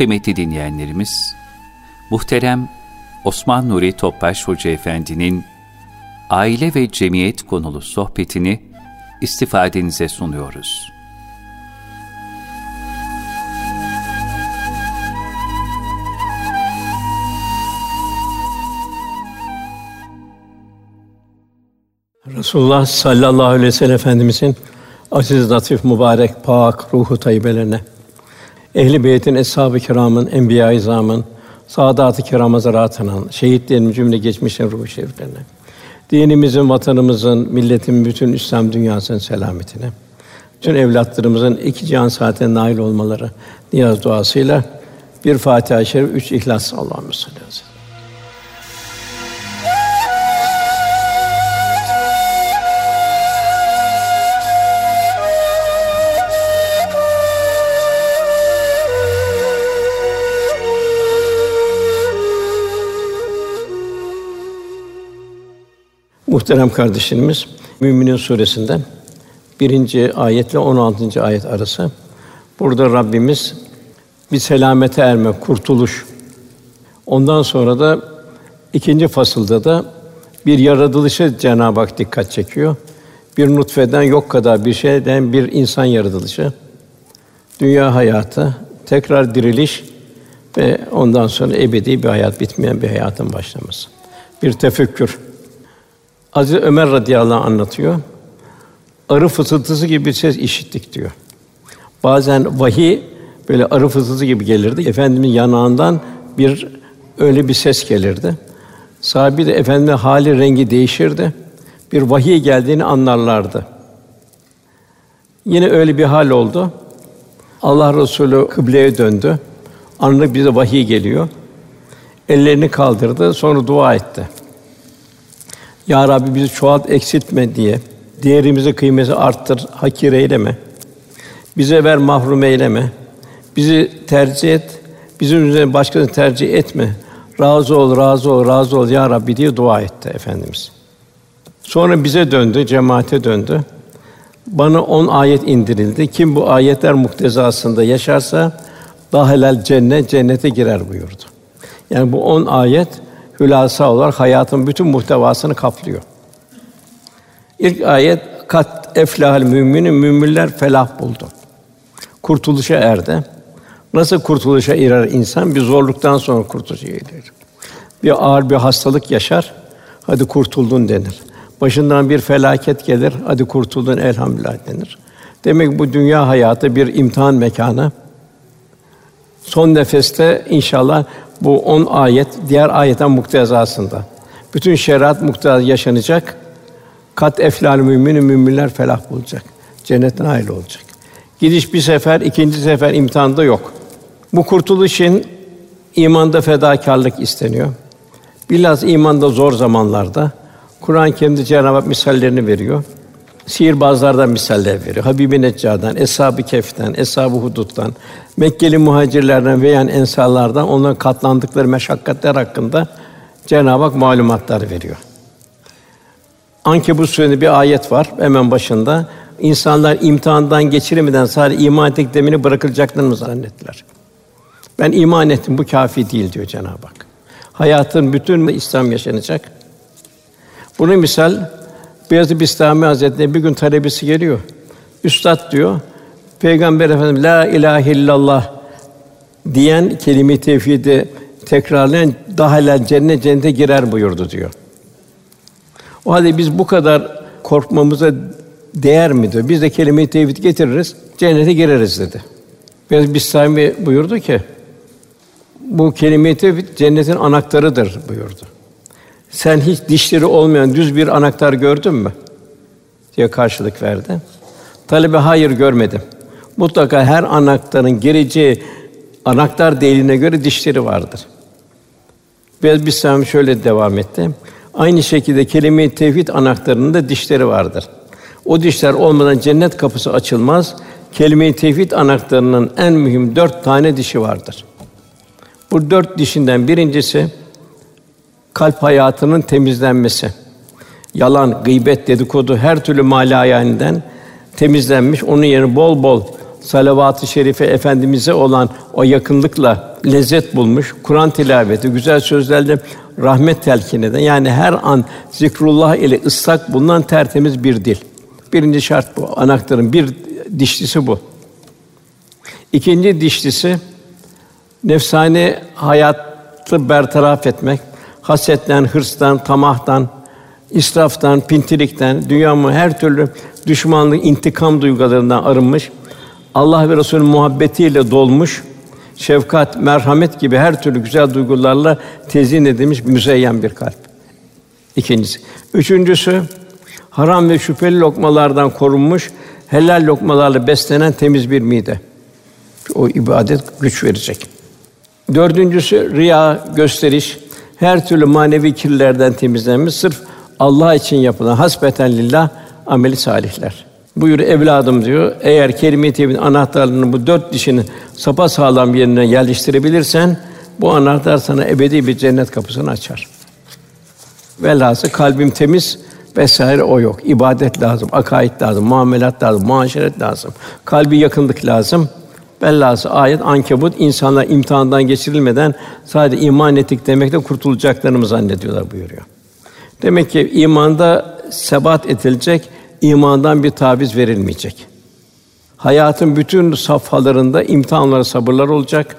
Kıymetli dinleyenlerimiz, muhterem Osman Nuri Topbaş Hoca Efendi'nin aile ve cemiyet konulu sohbetini istifadenize sunuyoruz. Resulullah sallallahu aleyhi ve sellem Efendimizin aziz, latif, mübarek, pak ruhu tayyibelerine, ehli beytin, eshab-ı kiramın, enbiya-i izamın, saadat-ı kiram hazaratının, şehitlerin cümle geçmişin ruhu şeriflerine, dinimizin, vatanımızın, milletin bütün İslam dünyasının selametine, bütün evlatlarımızın iki cihan saatine nail olmaları niyaz duasıyla bir Fatiha-i Şerif, üç İhlas Allah'ımız sallallahu aleyhi ve sellem. Muhterem kardeşlerimiz, Müminin suresinden birinci ayetle 16. ayet arası. Burada Rabbimiz bir selamete erme, kurtuluş. Ondan sonra da ikinci fasılda da bir yaratılışı Cenab-ı Hak dikkat çekiyor. Bir nutfeden yok kadar bir şeyden bir insan yaratılışı. Dünya hayatı, tekrar diriliş ve ondan sonra ebedi bir hayat, bitmeyen bir hayatın başlaması. Bir tefekkür. Aziz Ömer radıyallahu anh anlatıyor. Arı fısıltısı gibi bir ses işittik diyor. Bazen vahiy böyle arı fısıltısı gibi gelirdi. Efendimin yanağından bir öyle bir ses gelirdi. Sahabi de efendimin hali rengi değişirdi. Bir vahiy geldiğini anlarlardı. Yine öyle bir hal oldu. Allah Resulü kıbleye döndü. Anlık bize vahiy geliyor. Ellerini kaldırdı, sonra dua etti. Ya Rabbi bizi çoğalt eksiltme diye. Değerimizi, kıymeti arttır, hakir eyleme. Bize ver mahrum eyleme. Bizi tercih et. Bizim üzerine başkasını tercih etme. Razı ol, razı ol, razı ol ya Rabbi diye dua etti efendimiz. Sonra bize döndü, cemaate döndü. Bana on ayet indirildi. Kim bu ayetler muktezasında yaşarsa daha helal cennet cennete girer buyurdu. Yani bu on ayet hülasa olarak hayatın bütün muhtevasını kaplıyor. İlk ayet kat eflahal müminin müminler felah buldu. Kurtuluşa erdi. Nasıl kurtuluşa erer insan? Bir zorluktan sonra kurtuluşa erer. Bir ağır bir hastalık yaşar. Hadi kurtuldun denir. Başından bir felaket gelir. Hadi kurtuldun elhamdülillah denir. Demek bu dünya hayatı bir imtihan mekanı. Son nefeste inşallah bu on ayet diğer ayetten muktezasında. Bütün şeriat muktezası yaşanacak. Kat eflal müminin müminler felah bulacak. Cennetin nail olacak. Gidiş bir sefer, ikinci sefer imtihanda yok. Bu kurtuluşun imanda fedakarlık isteniyor. Bilhassa imanda zor zamanlarda Kur'an-ı Kerim'de Cenab-ı Hak misallerini veriyor. Sihirbazlardan misaller veriyor. Habibi Neccar'dan, Eshab-ı Kehf'ten, Eshab-ı Hudud'dan, Mekkeli muhacirlerden veya ensarlardan onların katlandıkları meşakkatler hakkında Cenab-ı Hak malumatlar veriyor. Ankebut suresi bir ayet var hemen başında. İnsanlar imtihandan geçiremeden sadece iman ettiklerini bırakılacaklarını mı zannettiler? Ben iman ettim, bu kafi değil diyor Cenab-ı Hak. Hayatın bütün İslam yaşanacak. Bunu misal Beyazıt Bistami Hazretleri bir gün talebesi geliyor. Üstad diyor, Peygamber Efendimiz la ilahe illallah diyen kelime-i tevhidi tekrarlayan daha helal cennet cennete girer buyurdu diyor. O halde biz bu kadar korkmamıza değer mi diyor. Biz de kelime-i tevhid getiririz, cennete gireriz dedi. Biraz Bistami buyurdu ki bu kelime-i tevhid cennetin anahtarıdır buyurdu. Sen hiç dişleri olmayan düz bir anahtar gördün mü? diye karşılık verdi. Talebe hayır görmedim. Mutlaka her anahtarın gireceği anahtar deliğine göre dişleri vardır. Sami şöyle devam etti. Aynı şekilde kelime-i tevhid anahtarının da dişleri vardır. O dişler olmadan cennet kapısı açılmaz. Kelime-i tevhid anahtarının en mühim dört tane dişi vardır. Bu dört dişinden birincisi kalp hayatının temizlenmesi. Yalan, gıybet, dedikodu, her türlü mali temizlenmiş. Onun yerine bol bol salavat-ı şerife efendimize olan o yakınlıkla lezzet bulmuş. Kur'an tilaveti, güzel sözlerle rahmet telkin eden yani her an zikrullah ile ıslak bulunan tertemiz bir dil. Birinci şart bu. Anahtarın bir dişlisi bu. İkinci dişlisi nefsani hayatı bertaraf etmek, hasetten, hırstan, tamahtan, israftan, pintilikten, dünyamı her türlü düşmanlık, intikam duygularından arınmış, Allah ve Resulünün muhabbetiyle dolmuş, şefkat, merhamet gibi her türlü güzel duygularla tezyin edilmiş müzeyyen bir kalp. İkincisi. Üçüncüsü, haram ve şüpheli lokmalardan korunmuş, helal lokmalarla beslenen temiz bir mide. O ibadet güç verecek. Dördüncüsü riya, gösteriş, her türlü manevi kirlerden temizlenmiş, sırf Allah için yapılan hasbeten lillah ameli salihler. Buyur evladım diyor. Eğer kelime-i tevhid anahtarlarını bu dört dişini sapa sağlam yerine yerleştirebilirsen bu anahtar sana ebedi bir cennet kapısını açar. Velhasıl kalbim temiz vesaire o yok. İbadet lazım, akaid lazım, muamelat lazım, muaşeret lazım. Kalbi yakınlık lazım. Bellası ayet ankebut insanlar imtihandan geçirilmeden sadece iman ettik demekle kurtulacaklarını zannediyorlar buyuruyor. Demek ki imanda sebat edilecek, imandan bir taviz verilmeyecek. Hayatın bütün safhalarında imtihanlar, sabırlar olacak.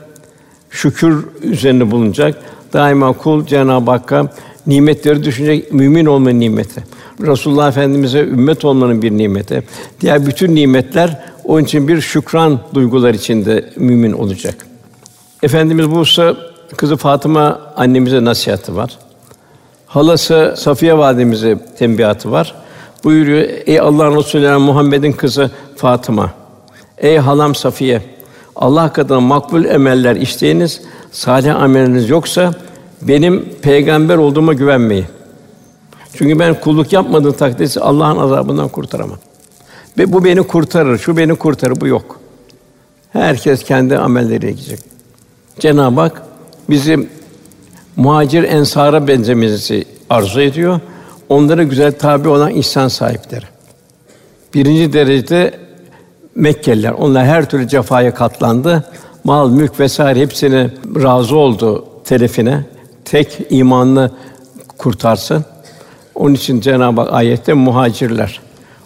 Şükür üzerine bulunacak. Daima kul Cenab-ı Hakk'a nimetleri düşünecek, mümin olma nimeti. Resulullah Efendimize ümmet olmanın bir nimeti. Diğer bütün nimetler onun için bir şükran duygular içinde mümin olacak. Efendimiz Musa kızı Fatıma annemize nasihatı var. Halası Safiye validemize tembihatı var. Buyuruyor: Ey Allah'ın Resulü Muhammed'in kızı Fatıma. Ey halam Safiye. Allah katında makbul emeller işleyiniz, salih ameliniz yoksa benim peygamber olduğuma güvenmeyin. Çünkü ben kulluk yapmadığım takdirde Allah'ın azabından kurtaramam. Ve bu beni kurtarır, şu beni kurtarır, bu yok. Herkes kendi amelleriyle gidecek. Cenab-ı Hak bizim muhacir ensara benzememizi arzu ediyor. Onlara güzel tabi olan ihsan sahipleri. Birinci derecede Mekkeliler. Onlar her türlü cefaya katlandı. Mal, mülk vesaire hepsini razı oldu telefine. Tek imanını kurtarsın. Onun için Cenab-ı Hak ayette muhacirler.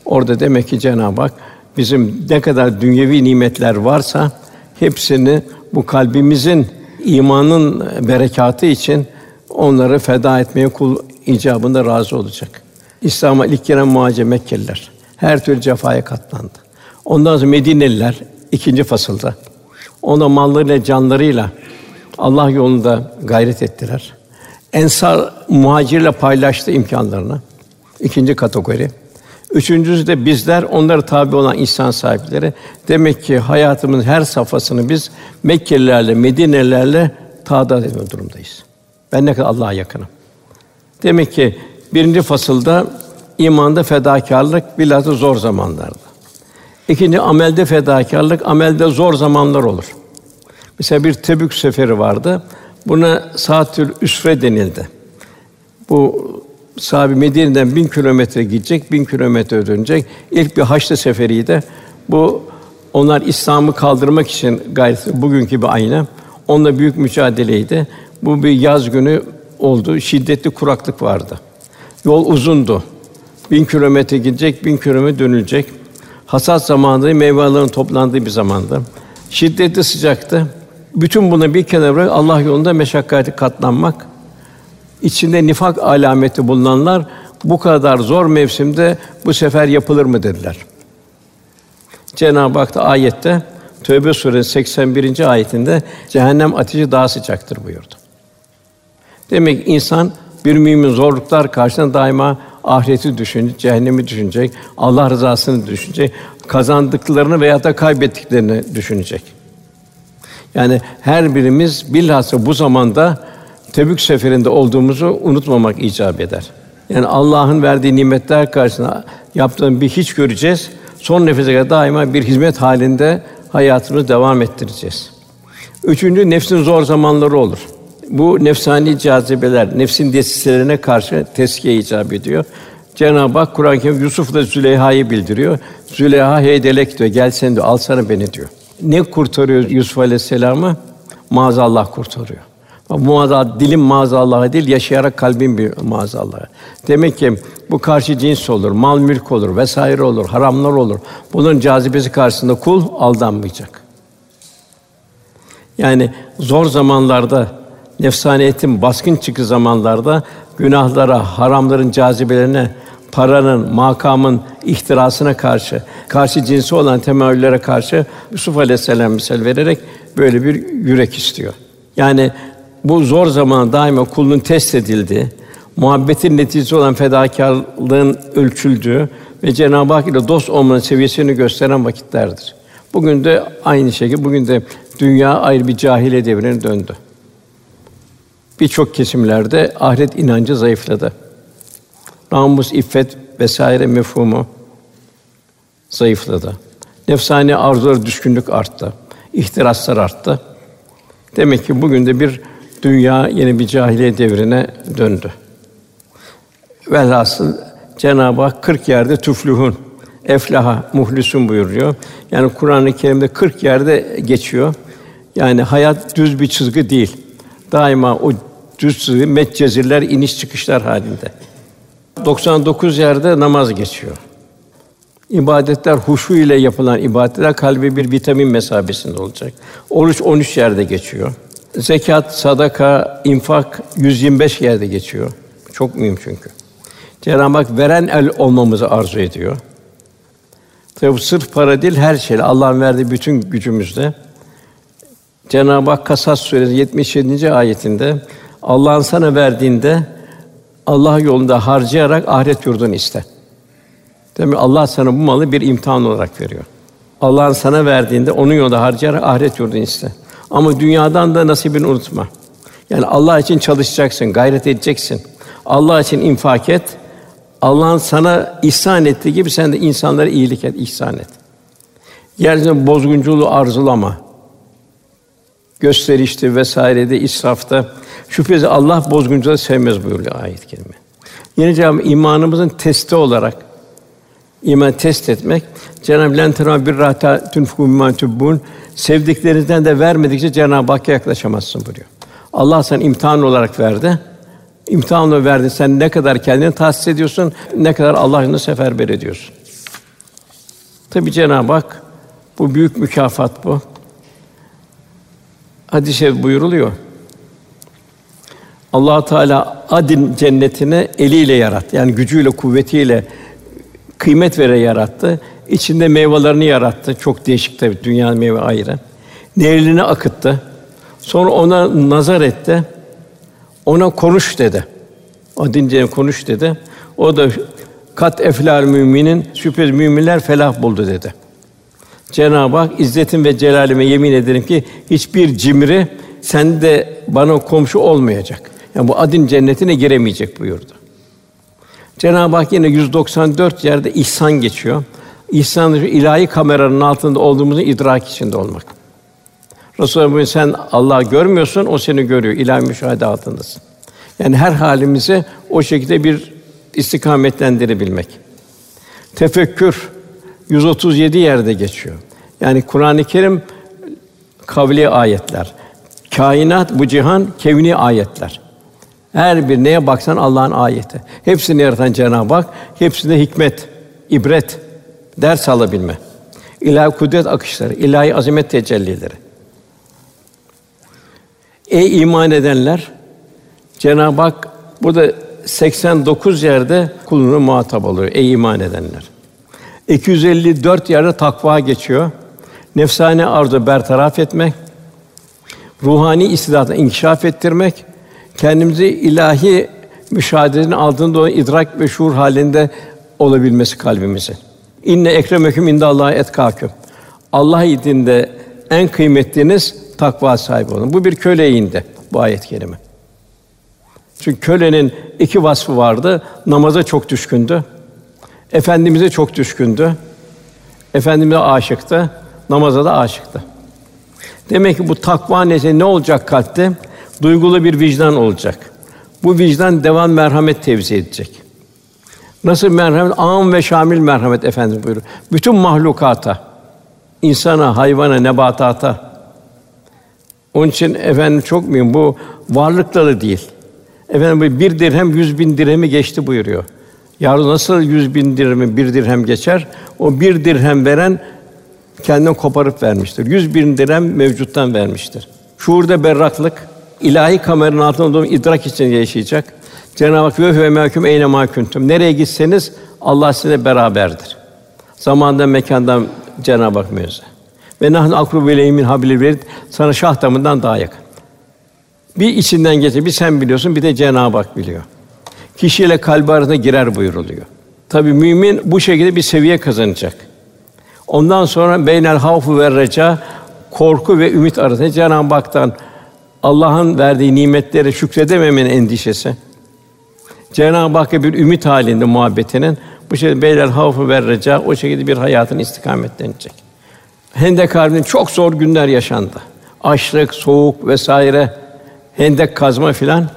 Orada demek ki Cenab-ı Hak bizim ne kadar dünyevi nimetler varsa hepsini bu kalbimizin imanın berekatı için onları feda etmeye kul icabında razı olacak. İslam'a ilk giren muhacir Mekkeliler her türlü cefaya katlandı. Ondan sonra Medineliler ikinci fasılda. Ona mallarıyla, canlarıyla Allah yolunda gayret ettiler. Ensar muhacirle paylaştı imkanlarını. İkinci kategori. Üçüncüsü de bizler onlara tabi olan insan sahipleri. Demek ki hayatımızın her safhasını biz Mekkelilerle, Medinelilerle tadat etme durumdayız. Ben ne kadar Allah'a yakınım. Demek ki birinci fasılda imanda fedakarlık bilhassa zor zamanlarda. İkinci amelde fedakarlık, amelde zor zamanlar olur. Mesela bir Tebük seferi vardı. Buna Saatül Üsre denildi. Bu sahabi Medine'den bin kilometre gidecek, bin kilometre dönecek. İlk bir Haçlı seferiydi. Bu onlar İslam'ı kaldırmak için gayret bugünkü bir aynı. Onunla büyük mücadeleydi. Bu bir yaz günü oldu. Şiddetli kuraklık vardı. Yol uzundu. Bin kilometre gidecek, bin kilometre dönülecek. Hasat zamanı, meyvelerin toplandığı bir zamandı. Şiddetli sıcaktı. Bütün bunu bir kenara Allah yolunda meşakkatli katlanmak. İçinde nifak alameti bulunanlar bu kadar zor mevsimde bu sefer yapılır mı dediler. Cenab-ı Hak da ayette Tövbe suresi 81. ayetinde cehennem ateşi daha sıcaktır buyurdu. Demek ki insan bir mümin zorluklar karşısında daima ahireti düşünecek, cehennemi düşünecek, Allah rızasını düşünecek, kazandıklarını veya da kaybettiklerini düşünecek. Yani her birimiz bilhassa bu zamanda Tebük seferinde olduğumuzu unutmamak icap eder. Yani Allah'ın verdiği nimetler karşısında yaptığın bir hiç göreceğiz. Son nefese kadar daima bir hizmet halinde hayatımızı devam ettireceğiz. Üçüncü nefsin zor zamanları olur. Bu nefsani cazibeler, nefsin desiselerine karşı teskiye icap ediyor. Cenab-ı Hak Kur'an-ı Kerim Yusuf'la Züleyha'yı bildiriyor. Züleyha heydelek diyor. Gel sen diyor. Al sana beni diyor. Ne kurtarıyor Yusuf Aleyhisselam'ı? Maazallah kurtarıyor. Muazzallah dilim maazallah değil, yaşayarak kalbin bir maazallah. Demek ki bu karşı cins olur, mal mülk olur, vesaire olur, haramlar olur. Bunun cazibesi karşısında kul aldanmayacak. Yani zor zamanlarda nefsaniyetin baskın çıkı zamanlarda günahlara, haramların cazibelerine, paranın, makamın ihtirasına karşı, karşı cinsi olan temayüllere karşı Yusuf Aleyhisselam misal vererek böyle bir yürek istiyor. Yani bu zor zaman daima kulun test edildiği, muhabbetin neticesi olan fedakarlığın ölçüldüğü ve Cenab-ı Hak ile dost olmanın seviyesini gösteren vakitlerdir. Bugün de aynı şekilde bugün de dünya ayrı bir cahiliye devrine döndü. Birçok kesimlerde ahiret inancı zayıfladı. Namus, iffet vesaire mefhumu zayıfladı. Nefsani arzular düşkünlük arttı. İhtiraslar arttı. Demek ki bugün de bir dünya yeni bir cahiliye devrine döndü. Velhasıl Cenab-ı Hak 40 yerde tüflühün, eflaha, muhlisun buyuruyor. Yani Kur'an-ı Kerim'de 40 yerde geçiyor. Yani hayat düz bir çizgi değil. Daima o düz çizgi metcezirler, iniş çıkışlar halinde. 99 yerde namaz geçiyor. İbadetler huşu ile yapılan ibadetler kalbi bir vitamin mesabesinde olacak. Oruç 13 yerde geçiyor. Zekat, sadaka, infak 125 yerde geçiyor. Çok mühim çünkü. Cenab-ı Hak veren el olmamızı arzu ediyor. Tabi bu sırf para değil, her şeyle Allah'ın verdiği bütün gücümüzle. Cenab-ı Hak Kasas suresi 77. ayetinde Allah'ın sana verdiğinde Allah yolunda harcayarak ahiret yurdunu iste. Demek Allah sana bu malı bir imtihan olarak veriyor. Allah'ın sana verdiğinde onun yolunda harcayarak ahiret yurdunu iste. Ama dünyadan da nasibini unutma. Yani Allah için çalışacaksın, gayret edeceksin. Allah için infak et. Allah'ın sana ihsan ettiği gibi sen de insanlara iyilik et, ihsan et. Yeryüzünde bozgunculuğu arzulama. Gösterişte vesairede, israfta şüphesiz Allah bozguncuları sevmez buyuruyor ayet-i kerime. Yine Cenab-ı imanımızın testi olarak iman test etmek Cenab-ı Lentera bir rahta tunfuku mimma sevdiklerinizden de vermedikçe Cenab-ı Hakk'a yaklaşamazsın buyuruyor. Allah sana imtihan olarak verdi. İmtihanla verdi. Sen ne kadar kendini tahsis ediyorsun, ne kadar Allah'ını seferber ediyorsun. Tabi Cenab-ı Hak bu büyük mükafat bu. Hadis-i buyuruluyor. Allah Teala Adin cennetine eliyle yarattı. Yani gücüyle, kuvvetiyle kıymet vere yarattı. İçinde meyvelerini yarattı. Çok değişik tabii dünya meyve ayrı. Nehirlerini akıttı. Sonra ona nazar etti. Ona konuş dedi. Adince konuş dedi. O da kat eflal müminin şüphesiz müminler felah buldu dedi. Cenab-ı Hak izzetim ve celalime yemin ederim ki hiçbir cimri sen de bana komşu olmayacak. Yani bu adin cennetine giremeyecek buyurdu. Cenab-ı Hak yine 194 yerde ihsan geçiyor. İhsan ilahi kameranın altında olduğumuzu idrak içinde olmak. Resulullah sen Allah'ı görmüyorsun, o seni görüyor. İlahi müşahede altındasın. Yani her halimizi o şekilde bir istikametlendirebilmek. Tefekkür 137 yerde geçiyor. Yani Kur'an-ı Kerim kavli ayetler. Kainat bu cihan kevni ayetler. Her bir neye baksan Allah'ın ayeti. Hepsini yaratan Cenab-ı Hak, hepsinde hikmet, ibret, ders alabilme. İlahi kudret akışları, ilahi azamet tecellileri. Ey iman edenler, Cenab-ı Hak burada 89 yerde kulunu muhatap oluyor. Ey iman edenler. 254 yerde takva geçiyor. Nefsane arzu bertaraf etmek, ruhani istidatı inkişaf ettirmek, kendimizi ilahi müşahedenin altında olan idrak ve şuur halinde olabilmesi kalbimizin. İnne ekremeküm indallahi etkâküm. Allah indinde en kıymetliniz takva sahibi olun. Bu bir köle indi bu ayet-i kerime. Çünkü kölenin iki vasfı vardı. Namaza çok düşkündü. Efendimize çok düşkündü. Efendimize aşıktı. Namaza da aşıktı. Demek ki bu takva neyse ne olacak kalpte? Duygulu bir vicdan olacak. Bu vicdan devam merhamet tevzi edecek. Nasıl merhamet? Âm ve şamil merhamet Efendimiz buyuruyor. Bütün mahlukata, insana, hayvana, nebatata. Onun için efendim çok mühim bu varlıkları değil. Efendim bu bir dirhem yüz bin dirhemi geçti buyuruyor. Yarın nasıl yüz bin dirhemi bir dirhem geçer? O bir dirhem veren kendinden koparıp vermiştir. Yüz bin dirhem mevcuttan vermiştir. Şuurda berraklık, ilahi kameranın altında olduğum idrak için yaşayacak. Cenab-ı Hak ve ve mehkum eyne mahkuntum. Nereye gitseniz Allah sizinle beraberdir. Zamandan mekandan Cenab-ı Hak müezze. Ve nahnu akrubu ileyhi min hablil verid. Sana şah damından daha yakın. Bir içinden geçer, bir sen biliyorsun, bir de Cenab-ı Hak biliyor. Kişiyle kalbi arasında girer buyuruluyor. Tabi mümin bu şekilde bir seviye kazanacak. Ondan sonra beynel havfu ve reca korku ve ümit arasında Cenab-ı Hak'tan Allah'ın verdiği nimetlere şükredememenin endişesi. Cenab-ı Hakk'a bir ümit halinde muhabbetinin bu şekilde beynel havfu ve reca o şekilde bir hayatın istikametlenecek. Hendek Harbi'nin çok zor günler yaşandı. Açlık, soğuk vesaire, hendek kazma filan.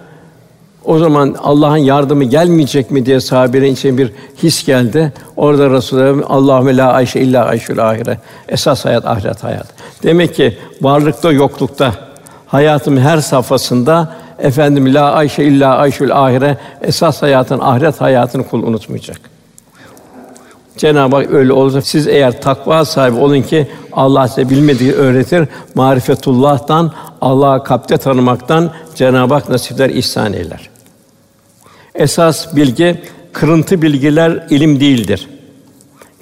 O zaman Allah'ın yardımı gelmeyecek mi diye sahabenin için bir his geldi. Orada Resulullah Allahu la ayşe illa ayşul ahire. Esas hayat ahiret hayat. Demek ki varlıkta yoklukta hayatın her safhasında efendim la ayşe illa ayşul ahire esas hayatın ahiret hayatını kul unutmayacak. Cenab-ı Hak öyle olursa siz eğer takva sahibi olun ki Allah size bilmediği öğretir. Marifetullah'tan Allah'ı kalpte tanımaktan Cenab-ı Hak nasipler ihsan eyler. Esas bilgi kırıntı bilgiler ilim değildir.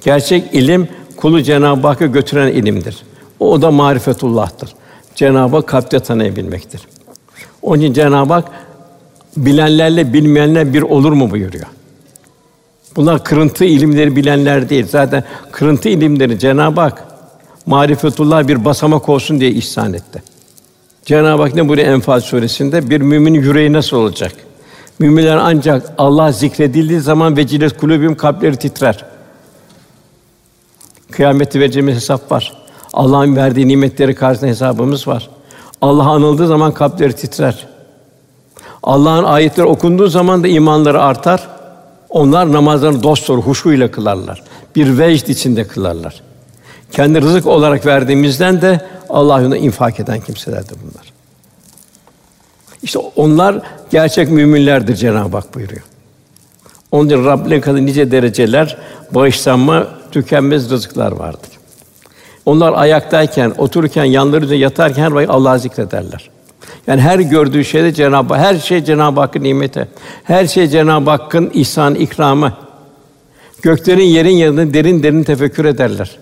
Gerçek ilim kulu Cenab-ı Hakk'a götüren ilimdir. O da marifetullah'tır. Cenab-ı Hak kalpte tanıyabilmektir. Onun için Cenab-ı Hak bilenlerle bilmeyenler bir olur mu buyuruyor. Bunlar kırıntı ilimleri bilenler değil. Zaten kırıntı ilimleri Cenab-ı Hak marifetullah bir basamak olsun diye ihsan etti. Cenab-ı Hak ne buyuruyor Enfal suresinde? Bir müminin yüreği nasıl olacak? Müminler ancak Allah zikredildiği zaman vecilet kulübüm kalpleri titrer. Kıyamette vereceğimiz hesap var. Allah'ın verdiği nimetleri karşısında hesabımız var. Allah anıldığı zaman kalpleri titrer. Allah'ın ayetleri okunduğu zaman da imanları artar. Onlar namazlarını dost doğru huşuyla kılarlar. Bir vecd içinde kılarlar. Kendi rızık olarak verdiğimizden de Allah yolunda infak eden kimselerdir bunlar. İşte onlar gerçek müminlerdir Cenab-ı Hak buyuruyor. Onun için Rabbine kadar nice dereceler, bağışlanma, tükenmez rızıklar vardır. Onlar ayaktayken, otururken, yanları üzerinde yatarken her vakit Allah'ı zikrederler. Yani her gördüğü şeyde Cenab-ı her şey Cenab-ı Hakk'ın nimeti. Her şey Cenab-ı Hakk'ın ihsan ikramı. Göklerin yerin yanında derin derin tefekkür ederler.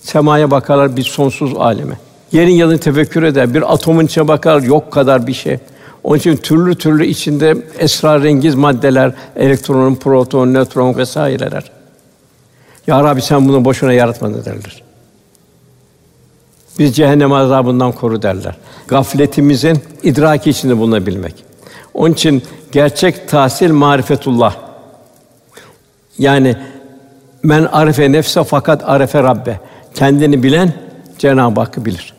Semaya bakarlar bir sonsuz aleme. Yerin yanını tefekkür eder. Bir atomun içine bakar yok kadar bir şey. Onun için türlü türlü içinde esrarengiz maddeler, elektron, proton, nötron vesaireler. Ya Rabbi sen bunu boşuna yaratmadın derler. Biz cehennem azabından koru derler. Gafletimizin idraki içinde bulunabilmek. Onun için gerçek tahsil marifetullah. Yani men arife nefse fakat arife Rabbe. Kendini bilen Cenab-ı Hakk'ı bilir.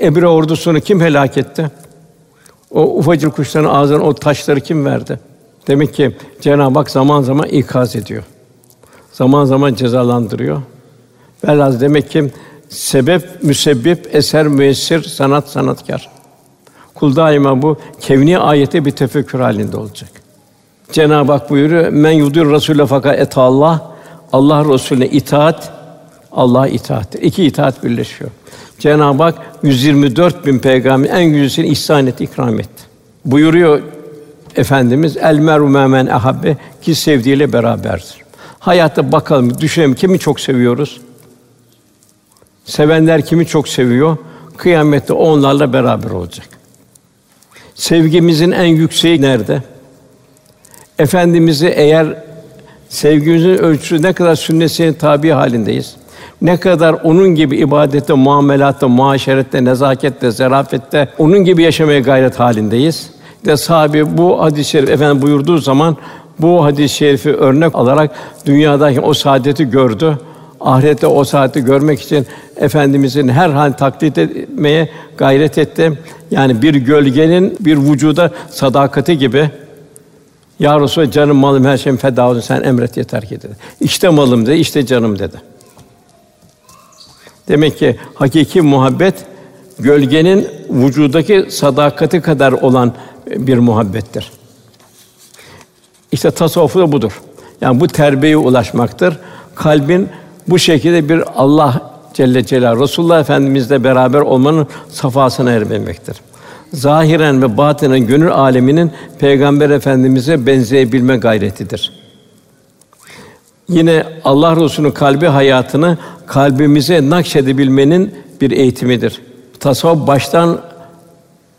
Ebre ordusunu kim helak etti? O ufacık kuşların ağzına o taşları kim verdi? Demek ki Cenab-ı Hak zaman zaman ikaz ediyor. Zaman zaman cezalandırıyor. Velhâsıl demek ki sebep müsebbip, eser müessir, sanat sanatkar. Kul daima bu kevni ayete bir tefekkür halinde olacak. Cenab-ı Hak buyuruyor: "Men yudur Rasûle fakat et Allah." Allah Resulüne itaat, Allah itaat. İki itaat birleşiyor. Cenab-ı Hak 124 bin peygamber en güzelsini ihsan etti, ikram etti. Buyuruyor Efendimiz el meru men ahabbe ki sevdiğiyle beraberdir. Hayatta bakalım, düşünelim kimi çok seviyoruz? Sevenler kimi çok seviyor? Kıyamette onlarla beraber olacak. Sevgimizin en yükseği nerede? Efendimizi eğer sevgimizin ölçüsü ne kadar sünnetine tabi halindeyiz. Ne kadar onun gibi ibadette, muamelatta, muaşerette, nezakette, zarafette onun gibi yaşamaya gayret halindeyiz. De sahabe bu hadis-i şerif efendim buyurduğu zaman bu hadis-i şerifi örnek alarak dünyadaki o saadeti gördü. Ahirette o saati görmek için efendimizin her hal taklit etmeye gayret etti. Yani bir gölgenin bir vücuda sadakati gibi Ya Resulallah canım malım her şeyim feda olsun sen emret yeter ki dedi. İşte malım dedi, işte canım dedi. Demek ki hakiki muhabbet gölgenin vücudaki sadakati kadar olan bir muhabbettir. İşte tasavvuf da budur. Yani bu terbiyeye ulaşmaktır. Kalbin bu şekilde bir Allah Celle Celal Resulullah Efendimizle beraber olmanın safasına ermektir. Zahiren ve batinen gönül aleminin Peygamber Efendimize benzeyebilme gayretidir. Yine Allah Resulü'nün kalbi hayatını kalbimize nakşedebilmenin bir eğitimidir. Tasavvuf baştan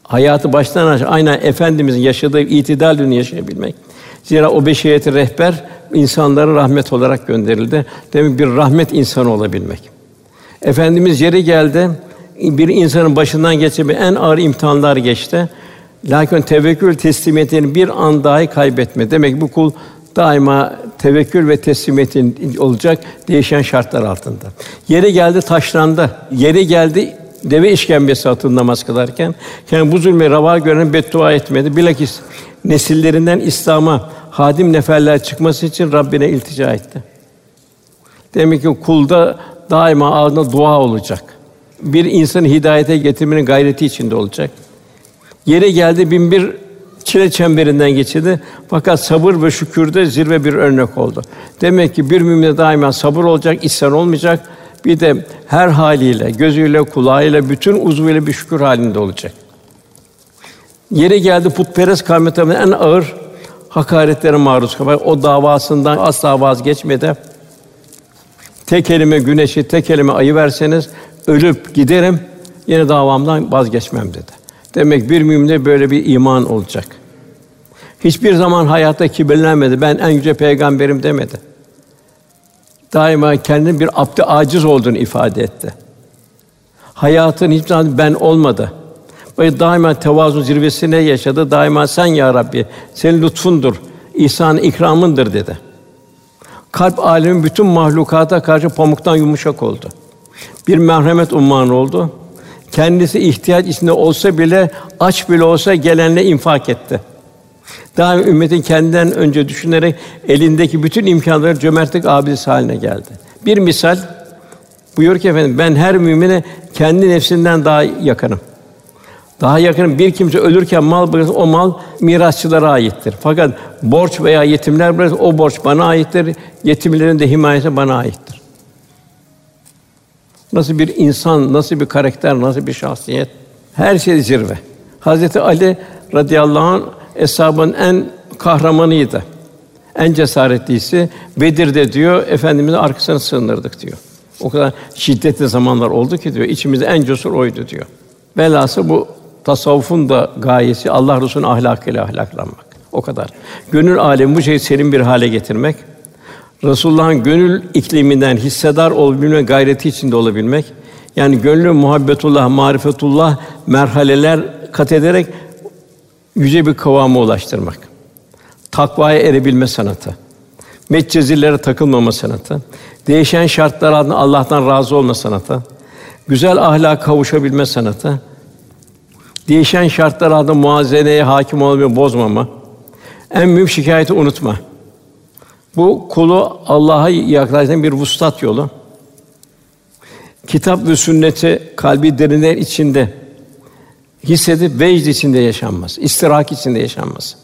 hayatı baştan aşağı aynen efendimizin yaşadığı itidal yaşayabilmek. Zira o beşeriyeti rehber insanlara rahmet olarak gönderildi. Demek bir rahmet insanı olabilmek. Efendimiz yeri geldi. Bir insanın başından geçen en ağır imtihanlar geçti. Lakin tevekkül teslimiyetini bir an dahi kaybetme. Demek bu kul daima tevekkül ve teslimiyetin olacak değişen şartlar altında. Yeri geldi taşlandı. Yeri geldi deve işkembesi altında namaz kılarken yani bu zulme rava gören beddua etmedi. Bilakis nesillerinden İslam'a hadim neferler çıkması için Rabbine iltica etti. Demek ki kulda daima ağzında dua olacak. Bir insanı hidayete getirmenin gayreti içinde olacak. Yere geldi bin bir çile çemberinden geçirdi. Fakat sabır ve şükürde zirve bir örnek oldu. Demek ki bir mümin daima sabır olacak, isyan olmayacak. Bir de her haliyle, gözüyle, kulağıyla, bütün uzvuyla bir şükür halinde olacak. Yeri geldi putperest kavmetlerinin en ağır hakaretlere maruz kalıyor. O davasından asla vazgeçmedi. Tek elime güneşi, tek elime ayı verseniz ölüp giderim, yine davamdan vazgeçmem dedi. Demek bir müminde böyle bir iman olacak. Hiçbir zaman hayatta kibirlenmedi. Ben en yüce peygamberim demedi. Daima kendinin bir abd aciz olduğunu ifade etti. Hayatın hiçbir zaman ben olmadı. Ve daima tevazu zirvesine yaşadı. Daima sen ya Rabbi, senin lütfundur, ihsan ikramındır dedi. Kalp alemin bütün mahlukata karşı pamuktan yumuşak oldu. Bir merhamet umman oldu. Kendisi ihtiyaç içinde olsa bile aç bile olsa gelenle infak etti. Daha ümmetin kendinden önce düşünerek elindeki bütün imkanları cömertlik abidesi haline geldi. Bir misal buyur ki efendim ben her mümine kendi nefsinden daha yakınım. Daha yakın bir kimse ölürken mal bırakır, o mal mirasçılara aittir. Fakat borç veya yetimler bırakır, o borç bana aittir. Yetimlerin de himayesi bana aittir. Nasıl bir insan, nasıl bir karakter, nasıl bir şahsiyet? Her şey zirve. Hazreti Ali radıyallahu anh eshabın en kahramanıydı. En cesaretlisi Bedir'de diyor efendimizin arkasına sığınırdık diyor. O kadar şiddetli zamanlar oldu ki diyor içimizde en cesur oydu diyor. Velhâsıl bu Tasavvufun da gayesi Allah Resulü'nün ahlakıyla ahlaklanmak. O kadar. Gönül alemi bu şeyi serin bir hale getirmek. Resulullah'ın gönül ikliminden hissedar olabilme gayreti içinde olabilmek. Yani gönlü muhabbetullah, marifetullah merhaleler kat ederek yüce bir kıvama ulaştırmak. Takvaya erebilme sanatı. Metcezillere takılmama sanatı. Değişen şartlar altında Allah'tan razı olma sanatı. Güzel ahlak kavuşabilme sanatı Değişen şartlar altında muazeneye hakim olmayı bozmama. En büyük şikayeti unutma. Bu kulu Allah'a yaklaşan bir vuslat yolu. Kitap ve sünneti kalbi derinler içinde hissedip vecd içinde yaşanmaz. İstirak içinde yaşanmaz.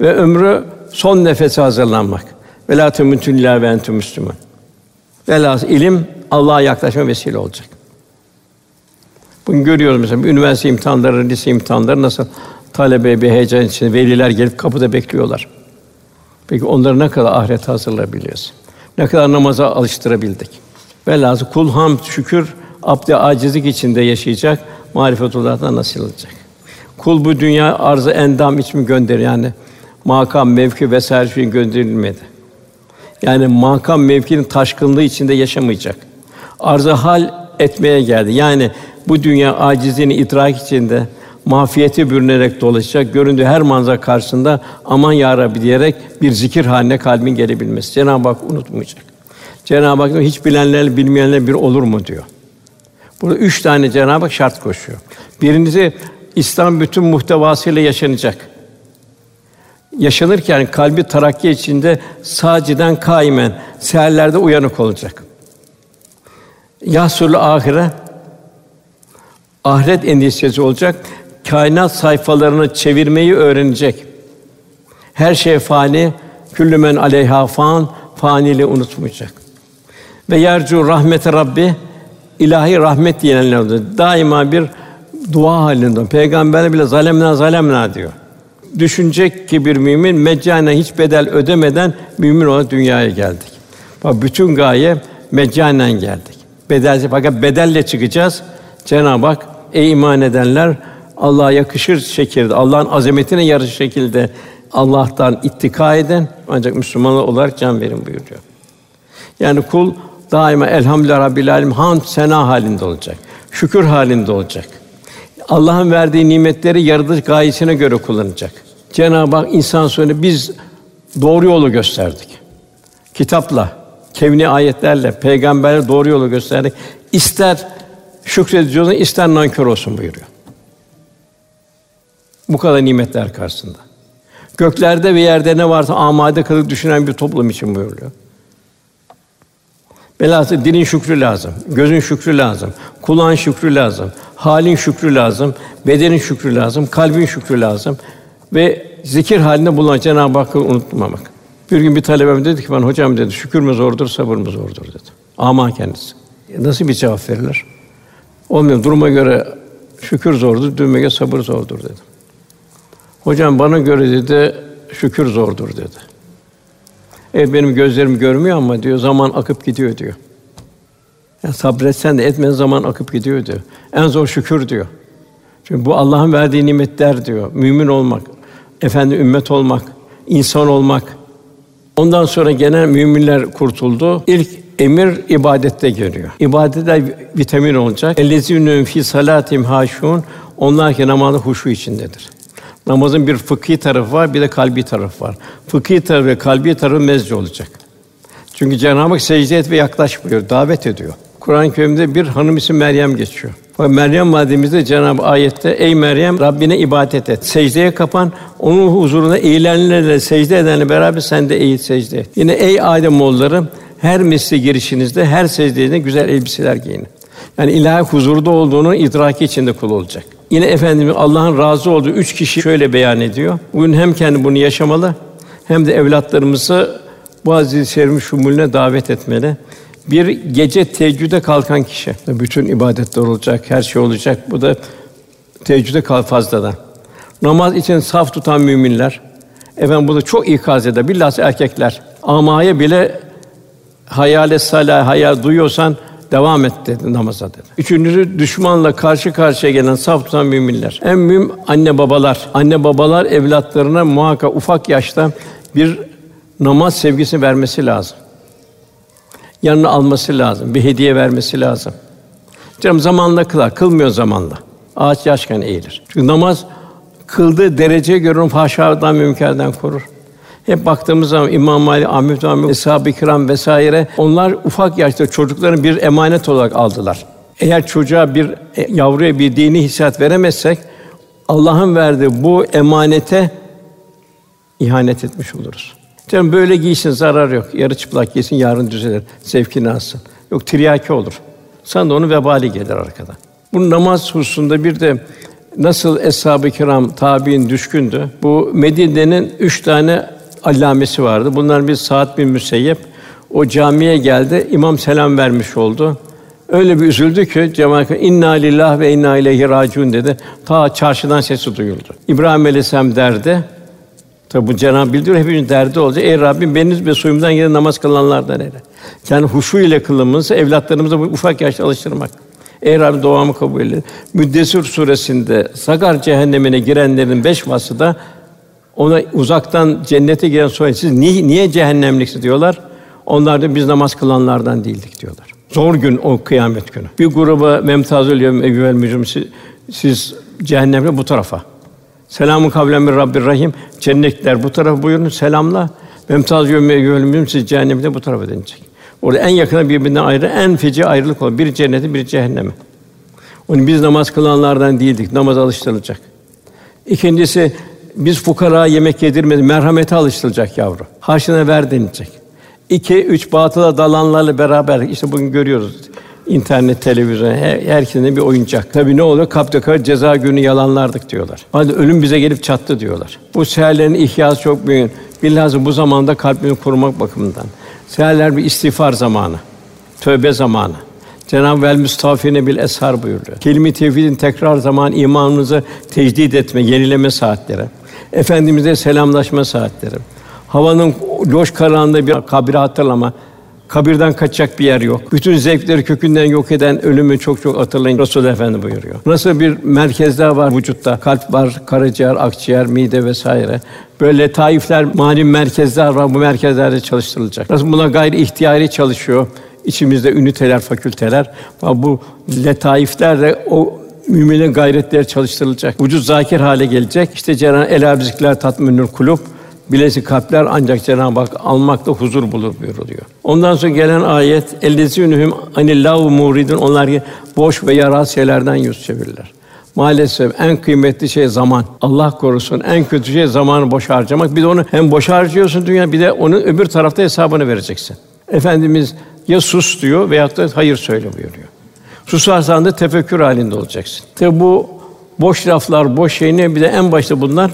Ve ömrü son nefese hazırlanmak. Ve la temutun illa ve entum müslüman. Velhâsıl ilim Allah'a yaklaşma vesile olacak. Bunu görüyoruz mesela üniversite imtihanları, lise imtihanları nasıl talebe bir heyecan içinde veliler gelip kapıda bekliyorlar. Peki onları ne kadar ahiret hazırlayabiliyoruz? Ne kadar namaza alıştırabildik? Velhâsıl kul ham şükür abd acizlik içinde yaşayacak, marifetullah'tan nasıl olacak? Kul bu dünya arzı endam için gönder yani makam, mevki vesaire için gönderilmedi. Yani makam mevkinin taşkınlığı içinde yaşamayacak. Arzı hal etmeye geldi. Yani bu dünya acizliğini idrak içinde mafiyeti bürünerek dolaşacak. Göründüğü her manzara karşısında aman ya Rabbi diyerek bir zikir haline kalbin gelebilmesi. Cenab-ı Hak unutmayacak. Cenab-ı Hak hiç bilenler bilmeyenler bir olur mu diyor. Burada üç tane Cenab-ı Hak şart koşuyor. Birincisi İslam bütün muhtevasıyla yaşanacak. yaşanırken kalbi tarakki içinde saciden kaimen seherlerde uyanık olacak. Yahsul ahire ahiret endişesi olacak. Kainat sayfalarını çevirmeyi öğrenecek. Her şey fani, küllü aleyha fan, fanili unutmayacak. Ve yercu rahmete Rabbi ilahi rahmet diyenler. Daima bir dua halinde. Peygamber bile zalemna zalemna diyor. Düşünecek ki bir mümin meccane hiç bedel ödemeden mümin olarak dünyaya geldik. Bak bütün gaye meccanen geldik. Bedelsiz fakat bedelle çıkacağız. Cenab-ı Hak ey iman edenler Allah'a yakışır şekilde, Allah'ın azametine yarış şekilde Allah'tan ittika edin ancak Müslüman olarak can verin buyuruyor. Yani kul daima elhamdülillah rabbil alem hamd sena halinde olacak. Şükür halinde olacak. Allah'ın verdiği nimetleri yaratılış gayesine göre kullanacak. Cenab-ı Hak insan sonra biz doğru yolu gösterdik. Kitapla, kevni ayetlerle, peygamberle doğru yolu gösterdik. İster şükredici olsun, ister nankör olsun buyuruyor. Bu kadar nimetler karşısında. Göklerde ve yerde ne varsa amade kılıp düşünen bir toplum için buyuruyor. Velhâsıl dilin şükrü lazım, gözün şükrü lazım, kulağın şükrü lazım, halin şükrü lazım, bedenin şükrü lazım, kalbin şükrü lazım ve zikir halinde bulunan Cenab-ı Hakk'ı unutmamak. Bir gün bir talebem dedi ki ben hocam dedi şükür mü zordur, sabır mı zordur dedi. Ama kendisi. Nasıl bir cevap verirler? Olmuyor. Duruma göre şükür zordur, duruma göre sabır zordur dedi. Hocam bana göre dedi şükür zordur dedi. Evet benim gözlerim görmüyor ama diyor zaman akıp gidiyor diyor. Ya sabretsen de etmen zaman akıp gidiyor diyor. En zor şükür diyor. Çünkü bu Allah'ın verdiği nimetler diyor. Mümin olmak, efendi ümmet olmak, insan olmak. Ondan sonra gelen müminler kurtuldu. İlk emir ibadette geliyor. İbadette vitamin olacak. Ellezînû fî salâtim haşûn. Onlar ki namazda huşu içindedir. Namazın bir fıkhi tarafı var, bir de kalbi tarafı var. Fıkhi tarafı ve kalbi tarafı mezce olacak. Çünkü Cenab-ı Hak secde et ve yaklaş buyuruyor, davet ediyor. Kur'an-ı Kerim'de bir hanım isim Meryem geçiyor. Fakat Meryem validemizde Cenab-ı ayette ey Meryem Rabbine ibadet et. Secdeye kapan. Onun huzuruna eğilenlerle secde edenle beraber sen de eğil secde et. Yine ey Adem oğulları her mesle girişinizde, her secdede güzel elbiseler giyinin. Yani ilahi huzurda olduğunu idraki içinde kul olacak. Yine efendimiz Allah'ın razı olduğu üç kişi şöyle beyan ediyor. Bugün hem kendi bunu yaşamalı hem de evlatlarımızı bu aziz şerifin şumulüne davet etmeli. Bir gece teheccüde kalkan kişi. Bütün ibadetler olacak, her şey olacak. Bu da teheccüde kal fazladan. Namaz için saf tutan müminler. Efendim bu da çok ikaz eder. Bilhassa erkekler. Amaya bile hayale salih hayal duyuyorsan devam et dedi namaza dedi. Üçüncüsü düşmanla karşı karşıya gelen saf tutan müminler. En mühim anne babalar. Anne babalar evlatlarına muhakkak ufak yaşta bir namaz sevgisi vermesi lazım. Yanına alması lazım, bir hediye vermesi lazım. Canım zamanla kılar, kılmıyor zamanla. Ağaç yaşken eğilir. Çünkü namaz kıldığı dereceye göre onu fahşadan, münkerden korur. Hep baktığımız zaman İmam Ali, Ahmed Hamid, Eshab-ı Kiram vesaire onlar ufak yaşta çocukların bir emanet olarak aldılar. Eğer çocuğa bir e, yavruya bir dini hissiyat veremezsek Allah'ın verdiği bu emanete ihanet etmiş oluruz. Canım böyle giysin zarar yok. Yarı çıplak giysin yarın düzelir. Zevkini alsın. Yok tiryaki olur. Sana da onun vebali gelir arkada. Bu namaz hususunda bir de nasıl eshab-ı kiram tabiin düşkündü. Bu Medine'nin üç tane allamesi vardı. Bunlar bir Saat bin Müseyyep o camiye geldi. İmam selam vermiş oldu. Öyle bir üzüldü ki cemaat inna lillah ve inna ileyhi raciun dedi. Ta çarşıdan sesi duyuldu. İbrahim Aleyhisselam derdi. Tabi bu Cenab-ı bildiriyor hepimizin derdi olacak. Ey Rabbim beniz ve soyumdan gelen namaz kılanlardan eyle. Yani huşu ile kılımızı evlatlarımıza bu ufak yaşta alıştırmak. Ey Rabbim duamı kabul eyle. Müddessir suresinde Sagar cehennemine girenlerin beş vasıda ona uzaktan cennete giren soruyor. Siz niye, niye cehennemliksiniz diyorlar. Onlar da biz namaz kılanlardan değildik diyorlar. Zor gün o kıyamet günü. Bir gruba memtazül yevm eyyuhel mücrim siz, siz cehennemle bu tarafa. Selamun kavlen min Rabbir Rahim. Cennetler bu tarafa buyurun selamla. Memtaz yevm mücrim siz cehennemde bu tarafa denilecek. Orada en yakına birbirinden ayrı, en feci ayrılık olur. Bir cenneti, bir cehennemi. Onun biz namaz kılanlardan değildik. Namaz alıştırılacak. İkincisi Biz fukara yemek yedirmedi, merhamete alıştıracak yavru. Harçına ver denilecek. İki, üç batıla dalanlarla beraber işte bugün görüyoruz internet, televizyon, her, herkesin bir oyuncak. Tabii ne oluyor? Kaptıkar ceza günü yalanlardık diyorlar. Hadi ölüm bize gelip çattı diyorlar. Bu seherlerin ihyası çok büyük. Bilhassa bu zamanda kalbini korumak bakımından. Seherler bir istiğfar zamanı, tövbe zamanı. Cenab-ı vel müstafine bil eshar buyuruyor. Kelime-i tevhidin tekrar zaman imanınızı tecdid etme, yenileme saatleri. Efendimiz'e selamlaşma saatleri. Havanın loş karanlığında bir kabri hatırlama, Kabirden kaçacak bir yer yok. Bütün zevkleri kökünden yok eden ölümü çok çok hatırlayın. Resul Efendi buyuruyor. Nasıl bir merkezler var vücutta? Kalp var, karaciğer, akciğer, mide vesaire. Böyle taifler, mani merkezler var. Bu merkezlerde çalıştırılacak. Nasıl buna gayri ihtiyari çalışıyor. İçimizde üniteler, fakülteler. Bu letaiflerle o müminin gayretleri çalıştırılacak. Vücut zakir hale gelecek. İşte Cenab-ı Ela bizikler tatminül kulub. Bilesi kalpler ancak Cenab-ı Hak almakta huzur bulur buyuruluyor. Ondan sonra gelen ayet ellezînühüm anillahu muridun onlar ki boş ve yaraz şeylerden yüz çevirirler. Maalesef en kıymetli şey zaman. Allah korusun en kötü şey zamanı boş harcamak. Bir de onu hem boş harcıyorsun dünya bir de onun öbür tarafta hesabını vereceksin. Efendimiz ya sus diyor veyahut da hayır söyle buyuruyor. Susarsan da tefekkür halinde olacaksın. Tabi bu boş laflar, boş şey ne? Bir de en başta bunlar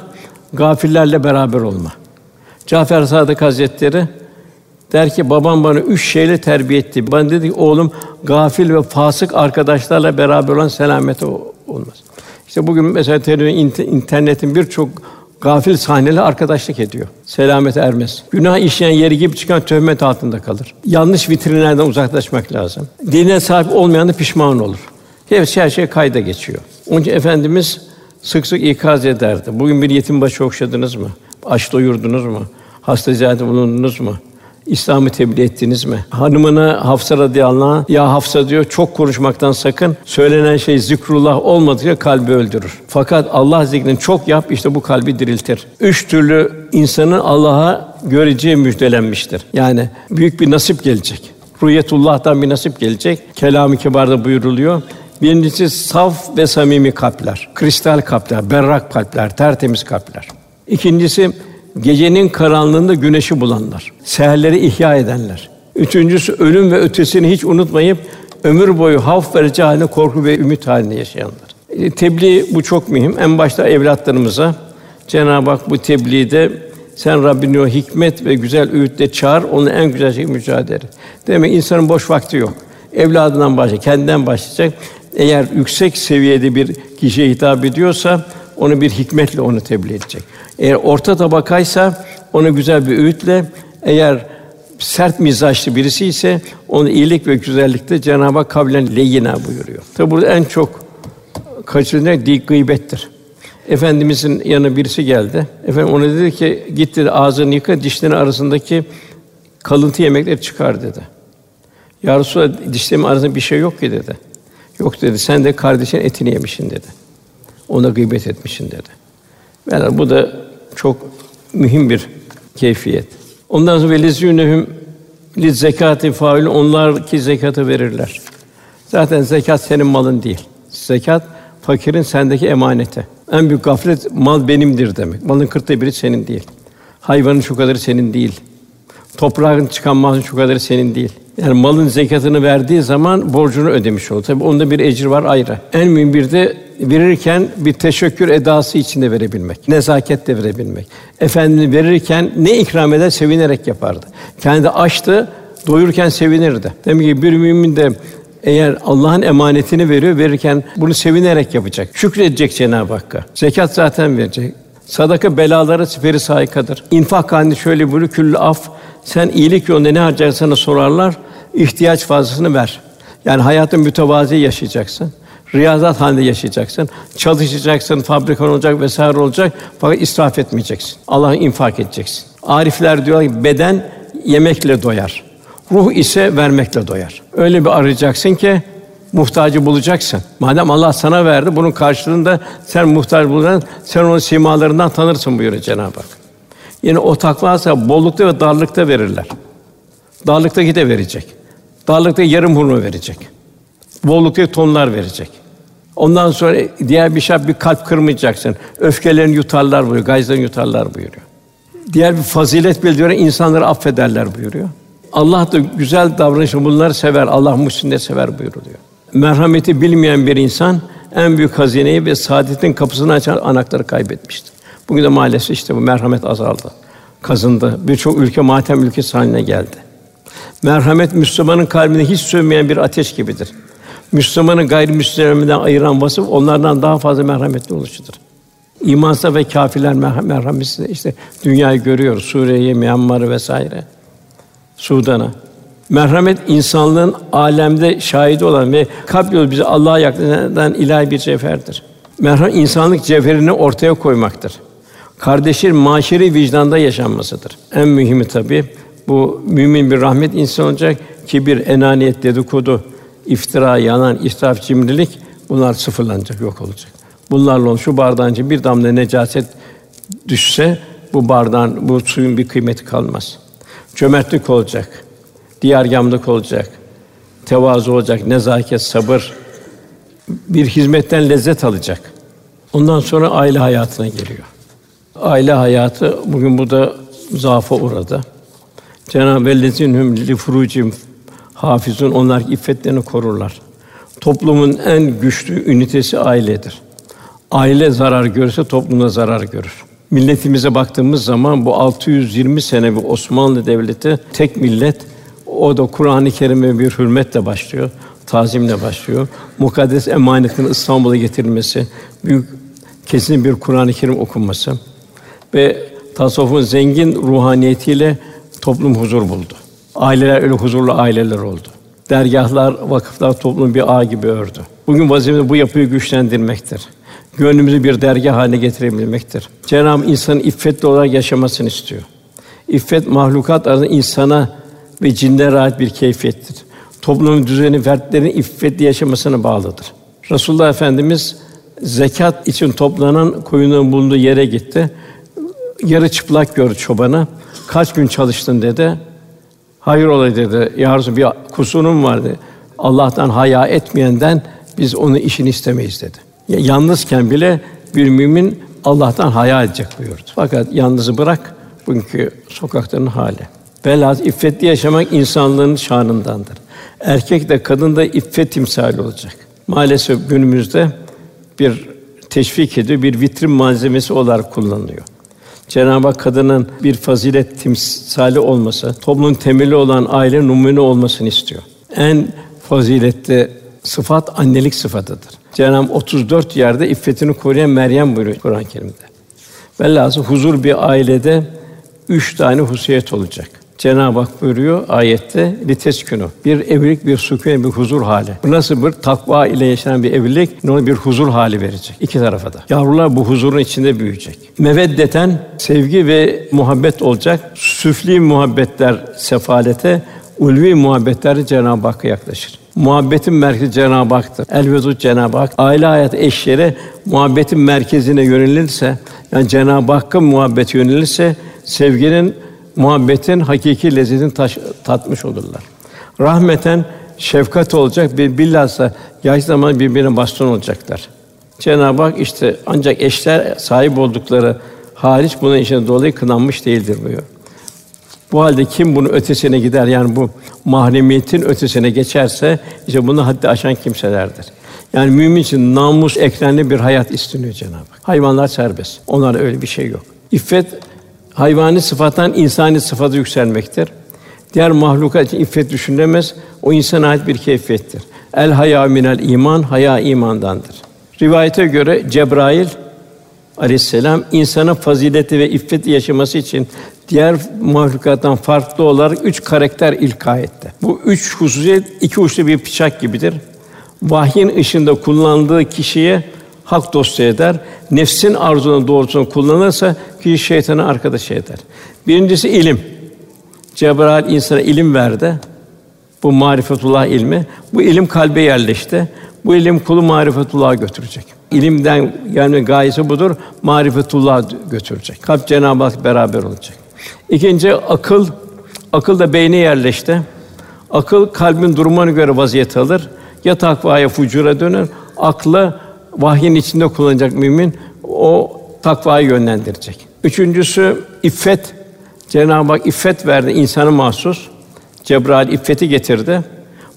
gafillerle beraber olma. Cafer Sadık Hazretleri der ki babam bana üç şeyle terbiye etti. Bana dedi ki oğlum gafil ve fasık arkadaşlarla beraber olan selamete olmaz. İşte bugün mesela internetin birçok gafil sahneyle arkadaşlık ediyor. Selamet ermez. Günah işleyen yeri gibi çıkan töhmet altında kalır. Yanlış vitrinlerden uzaklaşmak lazım. Dine sahip olmayan da pişman olur. Hepsi her şey kayda geçiyor. Onun için Efendimiz sık sık ikaz ederdi. Bugün bir yetim başı okşadınız mı? Aç doyurdunuz mu? Hasta ziyareti bulundunuz mu? İslam'ı tebliğ ettiniz mi? Hanımına Hafsa radıyallahu anh, ya Hafsa diyor çok konuşmaktan sakın. Söylenen şey zikrullah olmadıkça kalbi öldürür. Fakat Allah zikrini çok yap işte bu kalbi diriltir. Üç türlü insanın Allah'a göreceği müjdelenmiştir. Yani büyük bir nasip gelecek. Ruhiyetullah'tan bir nasip gelecek. Kelam-ı Kibar'da buyuruluyor. Birincisi saf ve samimi kalpler, kristal kalpler, berrak kalpler, tertemiz kalpler. İkincisi gecenin karanlığında güneşi bulanlar, seherleri ihya edenler. Üçüncüsü ölüm ve ötesini hiç unutmayıp ömür boyu havf verici halinde korku ve ümit halinde yaşayanlar. E, tebliğ bu çok mühim. En başta evlatlarımıza Cenab-ı Hak bu tebliğde sen Rabbini o hikmet ve güzel öğütle çağır, onu en güzel şekilde mücadele et. Demek insanın boş vakti yok. Evladından başlayacak, kendinden başlayacak. Eğer yüksek seviyede bir kişiye hitap ediyorsa onu bir hikmetle onu tebliğ edecek. Eğer orta tabakaysa onu güzel bir öğütle, eğer sert mizaçlı birisi ise onu iyilik ve güzellikte Cenab-ı Hak kavlen leyina buyuruyor. Tabi burada en çok kaçırılan dik gıybettir. Efendimizin yanına birisi geldi. Efendim ona dedi ki git dedi ağzını yıka dişlerin arasındaki kalıntı yemekleri çıkar dedi. Ya Resulallah dişlerimin arasında bir şey yok ki dedi. Yok dedi sen de kardeşin etini yemişsin dedi. Ona gıybet etmişsin dedi. Yani bu da çok mühim bir keyfiyet. Ondan sonra velizünehum li zekati fail onlar ki zekatı verirler. Zaten zekat senin malın değil. Zekat fakirin sendeki emaneti. En büyük gaflet mal benimdir demek. Malın kırkta biri senin değil. Hayvanın şu kadarı senin değil. Toprağın çıkan malın şu kadarı senin değil. Yani malın zekatını verdiği zaman borcunu ödemiş oluyor. Tabii onda bir ecir var ayrı. En mühim bir de verirken bir teşekkür edası içinde verebilmek, nezaketle verebilmek. Efendimiz verirken ne ikram eder sevinerek yapardı. Kendi açtı, doyururken sevinirdi. Demek ki bir mümin de eğer Allah'ın emanetini veriyor, verirken bunu sevinerek yapacak. Şükredecek Cenab-ı Hakk'a. Zekat zaten verecek. Sadaka belaları siperi saykadır. İnfak halinde şöyle buyuruyor, küllü af. Sen iyilik yolunda ne harcarsan sorarlar, ihtiyaç fazlasını ver. Yani hayatın mütevazi yaşayacaksın. Riyazat halinde yaşayacaksın. Çalışacaksın, fabrikan olacak vesaire olacak. Fakat israf etmeyeceksin. Allah'ı infak edeceksin. Arifler diyor ki beden yemekle doyar. Ruh ise vermekle doyar. Öyle bir arayacaksın ki muhtacı bulacaksın. Madem Allah sana verdi, bunun karşılığında sen muhtaç bulacaksın, sen onun simalarından tanırsın buyuruyor Cenab-ı Hak. Yine o takvasa bollukta ve darlıkta verirler. Darlıktaki de verecek. Darlıkta yarım hurma verecek. Bollukta tonlar verecek. Ondan sonra diğer bir şey bir kalp kırmayacaksın. Öfkelerini yutarlar buyuruyor, gayzlarını yutarlar buyuruyor. Diğer bir fazilet bildiriyor, insanları affederler buyuruyor. Allah da güzel davranışı bunları sever. Allah muhsinleri sever buyuruyor. Merhameti bilmeyen bir insan en büyük hazineyi ve saadetin kapısını açan anahtarı kaybetmiştir. Bugün de maalesef işte bu merhamet azaldı. Kazındı. Birçok ülke matem ülkesi haline geldi. Merhamet Müslümanın kalbinde hiç sönmeyen bir ateş gibidir. Müslümanı gayrimüslimlerden ayıran vasıf onlardan daha fazla merhametli oluşudur. İmansız ve kâfirler merhametsiz işte dünyayı görüyoruz. Suriye'yi, Myanmar'ı vesaire. Sudan'a. Merhamet insanlığın alemde şahidi olan ve kalp bizi Allah'a yaklaştıran ilahi bir cevherdir. Merhamet insanlık cevherini ortaya koymaktır. Kardeşin maşeri vicdanda yaşanmasıdır. En mühimi tabii bu mümin bir rahmet insan olacak ki bir enaniyet, dedikodu, iftira, yalan, israf, cimrilik bunlar sıfırlanacak, yok olacak. Bunlarla şu bardağın bir damla necaset düşse bu bardağın, bu suyun bir kıymeti kalmaz. Cömertlik olacak, diyargâmlık olacak, tevazu olacak, nezaket, sabır, bir hizmetten lezzet alacak. Ondan sonra aile hayatına geliyor. Aile hayatı bugün bu da zaafa uğradı. Cenab-ı Ellezinhum li furucim hafizun onlar iffetlerini korurlar. Toplumun en güçlü ünitesi ailedir. Aile zarar görürse toplumda zarar görür. Milletimize baktığımız zaman bu 620 sene bir Osmanlı Devleti tek millet o da Kur'an-ı Kerim'e bir hürmetle başlıyor, tazimle başlıyor. Mukaddes emanetin İstanbul'a getirilmesi, büyük kesin bir Kur'an-ı Kerim okunması ve tasavvufun zengin ruhaniyetiyle toplum huzur buldu. Aileler öyle huzurlu aileler oldu. Dergahlar, vakıflar toplumu bir ağ gibi ördü. Bugün vazifemiz bu yapıyı güçlendirmektir. Gönlümüzü bir dergah haline getirebilmektir. Cenab-ı insanın iffetli olarak yaşamasını istiyor. İffet mahlukat arasında insana ve cinlere ait bir keyfiyettir. Toplumun düzeni fertlerin iffetli yaşamasına bağlıdır. Resulullah Efendimiz zekat için toplanan koyunların bulunduğu yere gitti. Yarı çıplak gördü çobanı. Kaç gün çalıştın dedi. Hayır olay dedi. Ya Resulallah, bir kusurum vardı. Allah'tan haya etmeyenden biz onu işini istemeyiz dedi. Ya, yalnızken bile bir mümin Allah'tan haya edecek buyurdu. Fakat yalnızı bırak bugünkü sokakların hali. Velhâsıl iffetli yaşamak insanlığın şanındandır. Erkek de kadın da iffet timsali olacak. Maalesef günümüzde bir teşvik ediyor, bir vitrin malzemesi olarak kullanılıyor. Cenab-ı Hak kadının bir fazilet timsali olması, toplumun temeli olan aile numune olmasını istiyor. En faziletli sıfat annelik sıfatıdır. Cenab-ı 34 yerde iffetini koruyan Meryem buyuruyor Kur'an-ı Kerim'de. Velhâsıl huzur bir ailede üç tane hususiyet olacak. Cenab-ı Hak buyuruyor ayette liteskünü. Bir evlilik bir sükûn bir huzur hali. Bu nasıl bir takva ile yaşanan bir evlilik onu bir huzur hali verecek iki tarafa da. Yavrular bu huzurun içinde büyüyecek. Meveddeten sevgi ve muhabbet olacak. Süfli muhabbetler sefalete, ulvi muhabbetler Cenab-ı Hakk'a yaklaşır. Muhabbetin merkezi Cenab-ı Hak'tır. Elvedud Cenab-ı Hak. Aile hayatı eşleri muhabbetin merkezine yönelirse, yani Cenab-ı Hakk'a muhabbet yönelirse sevginin muhabbetin hakiki lezzetini taş, tatmış olurlar. Rahmeten şefkat olacak bir bilhassa yaş zaman birbirine baston olacaklar. Cenab-ı Hak işte ancak eşler sahip oldukları hariç bunun içinde dolayı kınanmış değildir buyuruyor. Bu halde kim bunun ötesine gider yani bu mahremiyetin ötesine geçerse işte bunu haddi aşan kimselerdir. Yani mümin için namus ekrenli bir hayat isteniyor Cenab-ı Hak. Hayvanlar serbest. Onlarda öyle bir şey yok. İffet hayvani sıfattan insani sıfata yükselmektir. Diğer mahlukat için iffet düşünülemez. O insana ait bir keyfiyettir. El haya minel iman, haya imandandır. Rivayete göre Cebrail Aleyhisselam insana fazileti ve iffeti yaşaması için diğer mahlukattan farklı olarak üç karakter ilka etti. Bu üç hususiyet iki uçlu bir bıçak gibidir. Vahyin ışığında kullandığı kişiye hak dostu eder. Nefsin arzunun doğrultusunda kullanırsa kişi şeytana arkadaş eder. Birincisi ilim. Cebrail insana ilim verdi. Bu marifetullah ilmi. Bu ilim kalbe yerleşti. Bu ilim kulu marifetullah'a götürecek. İlimden yani gayesi budur. Marifetullah götürecek. Kalp Cenab-ı Hak beraber olacak. İkinci akıl. Akıl da beyne yerleşti. Akıl kalbin durumuna göre vaziyet alır. Ya takvaya, fucura döner. Akla vahyin içinde kullanacak mümin o takvayı yönlendirecek. Üçüncüsü iffet. Cenab-ı Hak iffet verdi insana mahsus. Cebrail iffeti getirdi.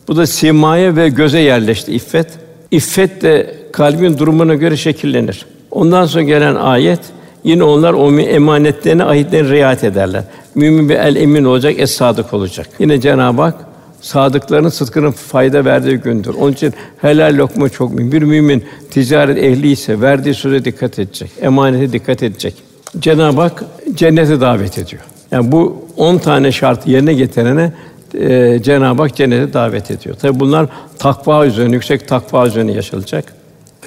Bu da simaya ve göze yerleşti iffet. İffet de kalbin durumuna göre şekillenir. Ondan sonra gelen ayet yine onlar o emanetlerine, ahitlerine riayet ederler. Mümin bir el emin olacak, es sadık olacak. Yine Cenab-ı Hak sadıkların sıdkının fayda verdiği gündür. Onun için helal lokma çok mühim. Bir mümin ticaret ehli ise verdiği söze dikkat edecek, emanete dikkat edecek. Cenab-ı Hak cennete davet ediyor. Yani bu on tane şartı yerine getirene e, Cenab-ı Hak cennete davet ediyor. Tabi bunlar takva üzerine, yüksek takva üzerine yaşanacak.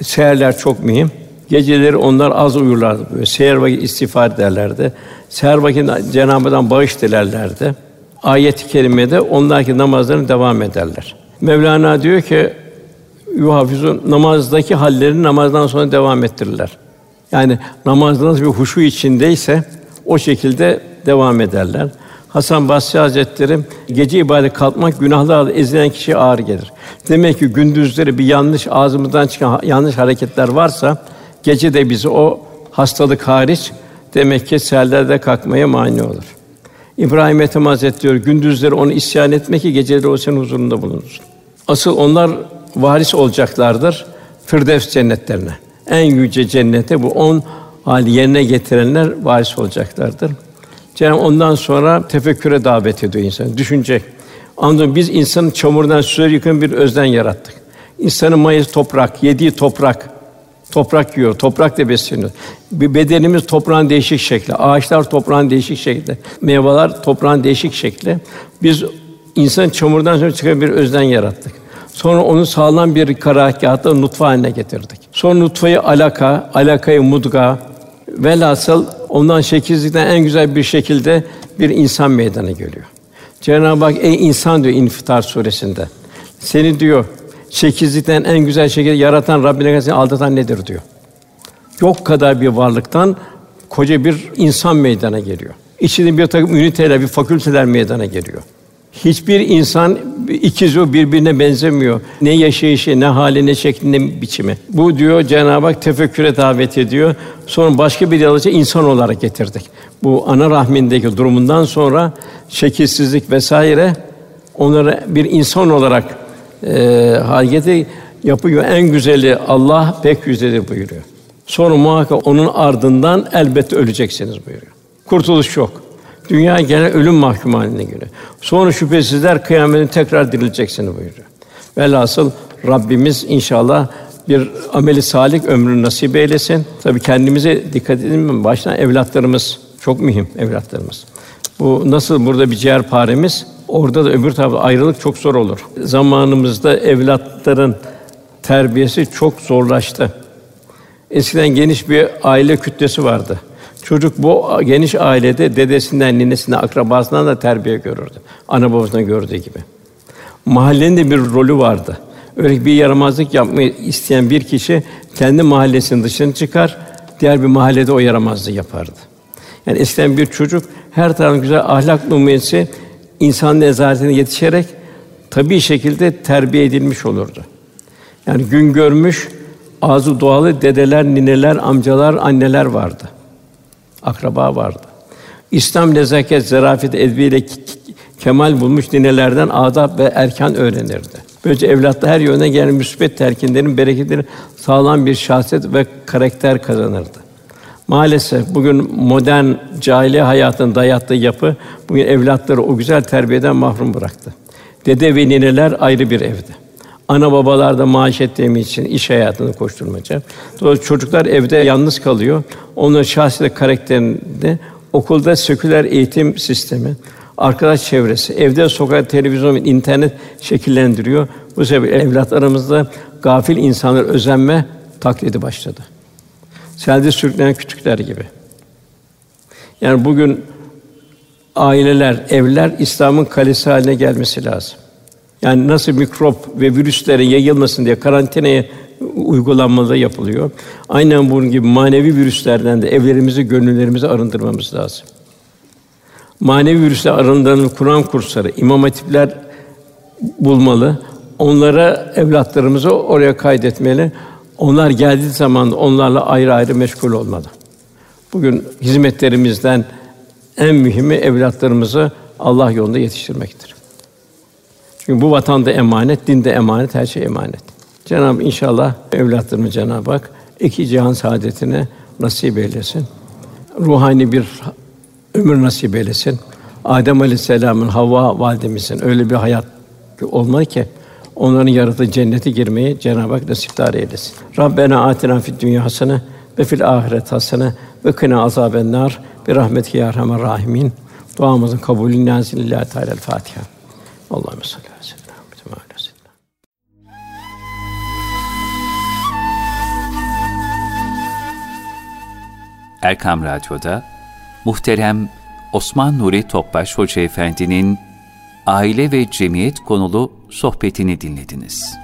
Seherler çok mühim. Geceleri onlar az uyurlardı. Böyle seher vakit istiğfar ederlerdi. Seher vakit Cenab-ı Hak'tan bağış dilerlerdi. Ayet-i kerimede onlarki namazlarını devam ederler. Mevlana diyor ki yuhafizun namazdaki hallerini namazdan sonra devam ettirirler. Yani namazda nasıl bir huşu içindeyse o şekilde devam ederler. Hasan Basri Hazretleri gece ibadet kalkmak günahlarla ezilen kişiye ağır gelir. Demek ki gündüzleri bir yanlış ağzımızdan çıkan yanlış hareketler varsa gece de bizi o hastalık hariç demek ki seherlerde kalkmaya mani olur. İbrahim Ethem Hazretleri gündüzleri onu isyan etme ki geceleri o senin huzurunda bulunsun. Asıl onlar varis olacaklardır Firdevs cennetlerine. En yüce cennete bu on hali yerine getirenler varis olacaklardır. Cenab-ı ondan sonra tefekküre davet ediyor insan. Düşünecek. Anladın biz insanı çamurdan suya yıkın bir özden yarattık. İnsanın mayası toprak, yediği toprak. Toprak yiyor, toprak da besleniyor. Bir bedenimiz toprağın değişik şekli, ağaçlar toprağın değişik şekli, meyveler toprağın değişik şekli. Biz insan çamurdan sonra çıkan bir özden yarattık. Sonra onu sağlam bir karahkâhta nutfa haline getirdik. Sonra nutfayı alaka, alakayı mudga, velhasıl ondan şekilsizlikten en güzel bir şekilde bir insan meydana geliyor. Cenab-ı Hak ey insan diyor İnfitar suresinde. Seni diyor şekilsizlikten en güzel şekilde yaratan Rabbine seni aldatan nedir diyor. Yok kadar bir varlıktan koca bir insan meydana geliyor. İçinde bir takım üniteler, bir fakülteler meydana geliyor. Hiçbir insan ikiz o birbirine benzemiyor. Ne yaşayışı, ne hali, ne şekli, ne biçimi. Bu diyor Cenab-ı Hak tefekküre davet ediyor. Sonra başka bir yalıcı insan olarak getirdik. Bu ana rahmindeki durumundan sonra şekilsizlik vesaire onları bir insan olarak e, yapıyor. En güzeli Allah pek güzeldir buyuruyor. Sonra muhakkak onun ardından elbette öleceksiniz buyuruyor. Kurtuluş yok. Dünya gene ölüm mahkum haline göre. Sonra şüphesizler kıyametin tekrar dirileceksiniz buyuruyor. Velhasıl Rabbimiz inşallah bir ameli salih ömrünü nasip eylesin. Tabi kendimize dikkat edelim. Baştan evlatlarımız çok mühim evlatlarımız. Bu nasıl burada bir ciğer paremiz, orada da öbür tarafta ayrılık çok zor olur. Zamanımızda evlatların terbiyesi çok zorlaştı. Eskiden geniş bir aile kütlesi vardı. Çocuk bu geniş ailede dedesinden, ninesinden, akrabasından da terbiye görürdü. Ana babasından gördüğü gibi. Mahallenin de bir rolü vardı. Öyle bir yaramazlık yapmayı isteyen bir kişi kendi mahallesinin dışına çıkar, diğer bir mahallede o yaramazlığı yapardı. Yani eskiden bir çocuk her tarafın güzel ahlak numunesi insan nezaretine yetişerek tabii şekilde terbiye edilmiş olurdu. Yani gün görmüş ağzı dualı dedeler, nineler, amcalar, anneler vardı akraba vardı. İslam nezaket, zarafet, edbiyle kemal bulmuş dinelerden adab ve erkan öğrenirdi. Böylece evlatta her yöne gelen müsbet terkinlerin bereketleri sağlam bir şahsiyet ve karakter kazanırdı. Maalesef bugün modern cahiliye hayatın dayattığı yapı bugün evlatları o güzel terbiyeden mahrum bıraktı. Dede ve nineler ayrı bir evde. Ana babalar da maaş ettiğim için iş hayatını koşturmaca. Dolayısıyla çocuklar evde yalnız kalıyor. Onların şahsiyet karakterinde okulda seküler eğitim sistemi, arkadaş çevresi, evde sokak televizyon, internet şekillendiriyor. Bu sebeple evlatlarımızda gafil insanlar özenme taklidi başladı. Selde sürüklenen küçükler gibi. Yani bugün aileler, evler İslam'ın kalesi haline gelmesi lazım. Yani nasıl mikrop ve virüslerin yayılmasın diye karantinaya uygulanmaları yapılıyor. Aynen bunun gibi manevi virüslerden de evlerimizi, gönüllerimizi arındırmamız lazım. Manevi virüsler arındıran Kur'an kursları, imam hatipler bulmalı. Onlara evlatlarımızı oraya kaydetmeli. Onlar geldiği zaman onlarla ayrı ayrı meşgul olmalı. Bugün hizmetlerimizden en mühimi evlatlarımızı Allah yolunda yetiştirmektir. Çünkü bu vatanda emanet, dinde emanet, her şey emanet. Cenab-ı inşallah evlatlarımı Cenab-ı Hak iki cihan saadetine nasip eylesin. Ruhani bir ömür nasip eylesin. Adem Aleyhisselam'ın Havva validemizin öyle bir hayat olmalı ki onların yarattığı cennete girmeyi Cenab-ı Hak nasipdar eylesin. Rabbena atina fid dünya hasene ve fil ahiret hasene ve kına azaben nar bir rahmetike ya erhamer rahimin. Duamızın kabulü nazilillahi teala Fatiha. Allahümme salli ve sellem. Erkam Radyo'da muhterem Osman Nuri Topbaş Hoca Efendi'nin aile ve cemiyet konulu sohbetini dinlediniz.